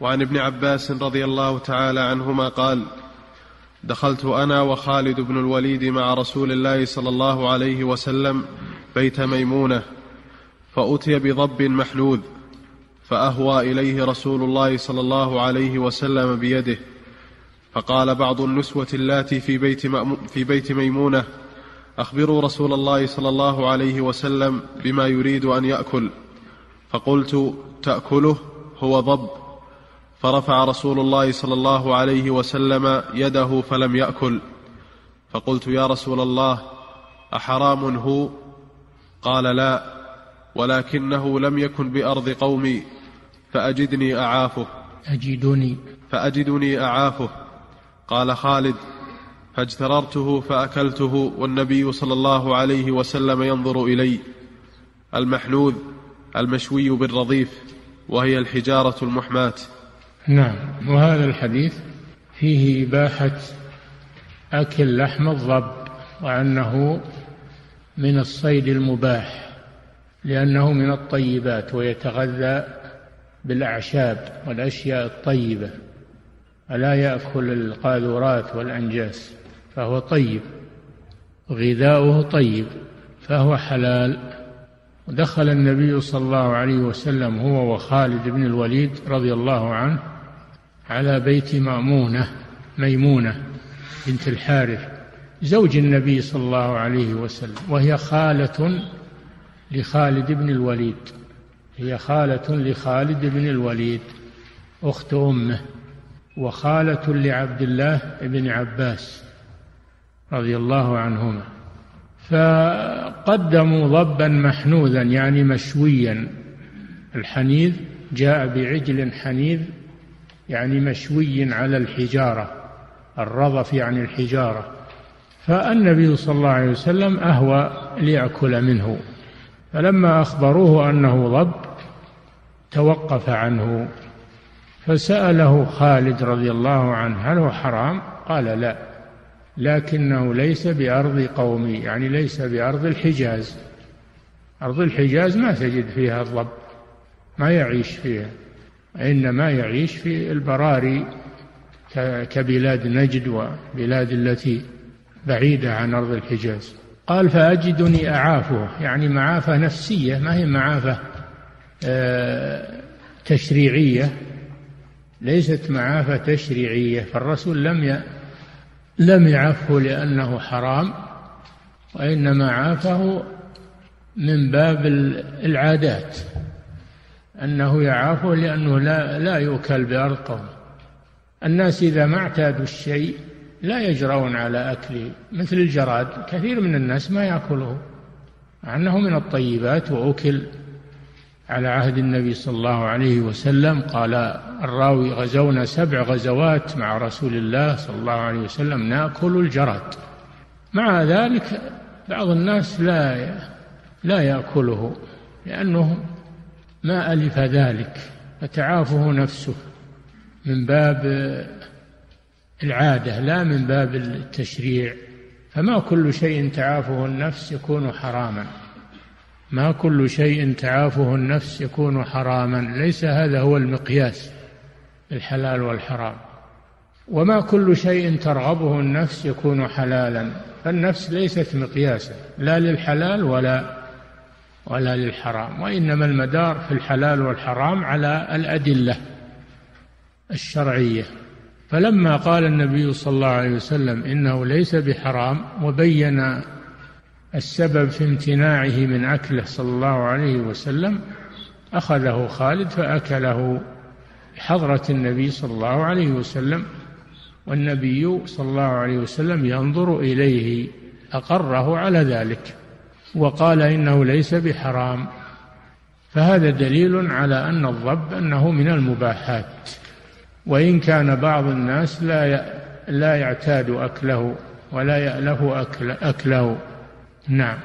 وعن ابن عباس رضي الله تعالى عنهما قال دخلت أنا وخالد بن الوليد مع رسول الله صلى الله عليه وسلم بيت ميمونة فأتي بضب محنوذ فأهوى إليه رسول الله صلى الله عليه وسلم بيده فقال بعض النسوة اللاتي في بيت, في بيت ميمونة أخبروا رسول الله صلى الله عليه وسلم بما يريد أن يأكل فقلت تأكله هو ضب. فرفع رسول الله صلى الله عليه وسلم يده فلم يأكل. فقلت يا رسول الله أحرام هو؟ قال لا ولكنه لم يكن بأرض قومي فأجدني أعافه. أجدني. فأجدني أعافه. قال خالد فاجتررته فأكلته والنبي صلى الله عليه وسلم ينظر إلي. المحنوذ المشوي بالرضيف وهي الحجارة المحماة. نعم. وهذا الحديث فيه إباحة أكل لحم الضب وأنه من الصيد المباح لأنه من الطيبات ويتغذى بالأعشاب والأشياء الطيبة ألا يأكل القاذورات والأنجاس فهو طيب غذاؤه طيب فهو حلال. ودخل النبي صلى الله عليه وسلم هو وخالد بن الوليد رضي الله عنه على بيت مأمونة ميمونة بنت الحارث زوج النبي صلى الله عليه وسلم وهي خالة لخالد بن الوليد هي خالة لخالد بن الوليد أخت أمه وخالة لعبد الله بن عباس رضي الله عنهما. فقدموا ضبا محنوذا يعني مشويا. الحنيذ جاء بعجل حنيذ يعني مشوي على الحجارة الرضف يعني الحجارة. فالنبي صلى الله عليه وسلم أهوى ليأكل منه. فلما أخبروه أنه ضب توقف عنه. فسأله خالد رضي الله عنه هل هو حرام؟ قال لا لكنه ليس بأرض قومي يعني ليس بأرض الحجاز. أرض الحجاز ما تجد فيها الضب ما يعيش فيها. إنما يعيش في البراري كبلاد نجد وبلاد التي بعيدة عن أرض الحجاز. قال فأجدني أعافه يعني معافة نفسية ما هي معافة؟ آه، تشريعية. ليست معافة تشريعية فالرسول لم لم يعفه لأنه حرام وإنما عافه من باب العادات. أنه يعافه لأنه لا, لا يؤكل بأرض قوم الناس إذا ما اعتادوا الشيء لا يجرؤون على أكله مثل الجراد. كثير من الناس ما يأكله مع أنه من الطيبات وأكل. على عهد النبي صلى الله عليه وسلم قال الراوي غزونا سبع غزوات مع رسول الله صلى الله عليه وسلم نأكل الجراد. مع ذلك بعض الناس لا لا يأكله لأنه ما ألف ذلك فتعافه نفسه من باب العادة لا من باب التشريع. فما كل شيء تعافه النفس يكون حراما. ما كل شيء تعافه النفس يكون حراما. ليس هذا هو المقياس الحلال والحرام. وما كل شيء ترغبه النفس يكون حلالا. فالنفس ليست مقياسا لا للحلال ولا ولا للحرام وإنما المدار في الحلال والحرام على الأدلة الشرعية. فلما قال النبي صلى الله عليه وسلم إنه ليس بحرام وبين السبب في امتناعه من أكله صلى الله عليه وسلم أخذه خالد فأكله بحضرة النبي صلى الله عليه وسلم والنبي صلى الله عليه وسلم ينظر إليه أقره على ذلك. وقال إنه ليس بحرام. فهذا دليل على أن الضب أنه من المباحات. وإن كان بعض الناس لا لا يعتاد أكله ولا يألف أكل أكله. نعم.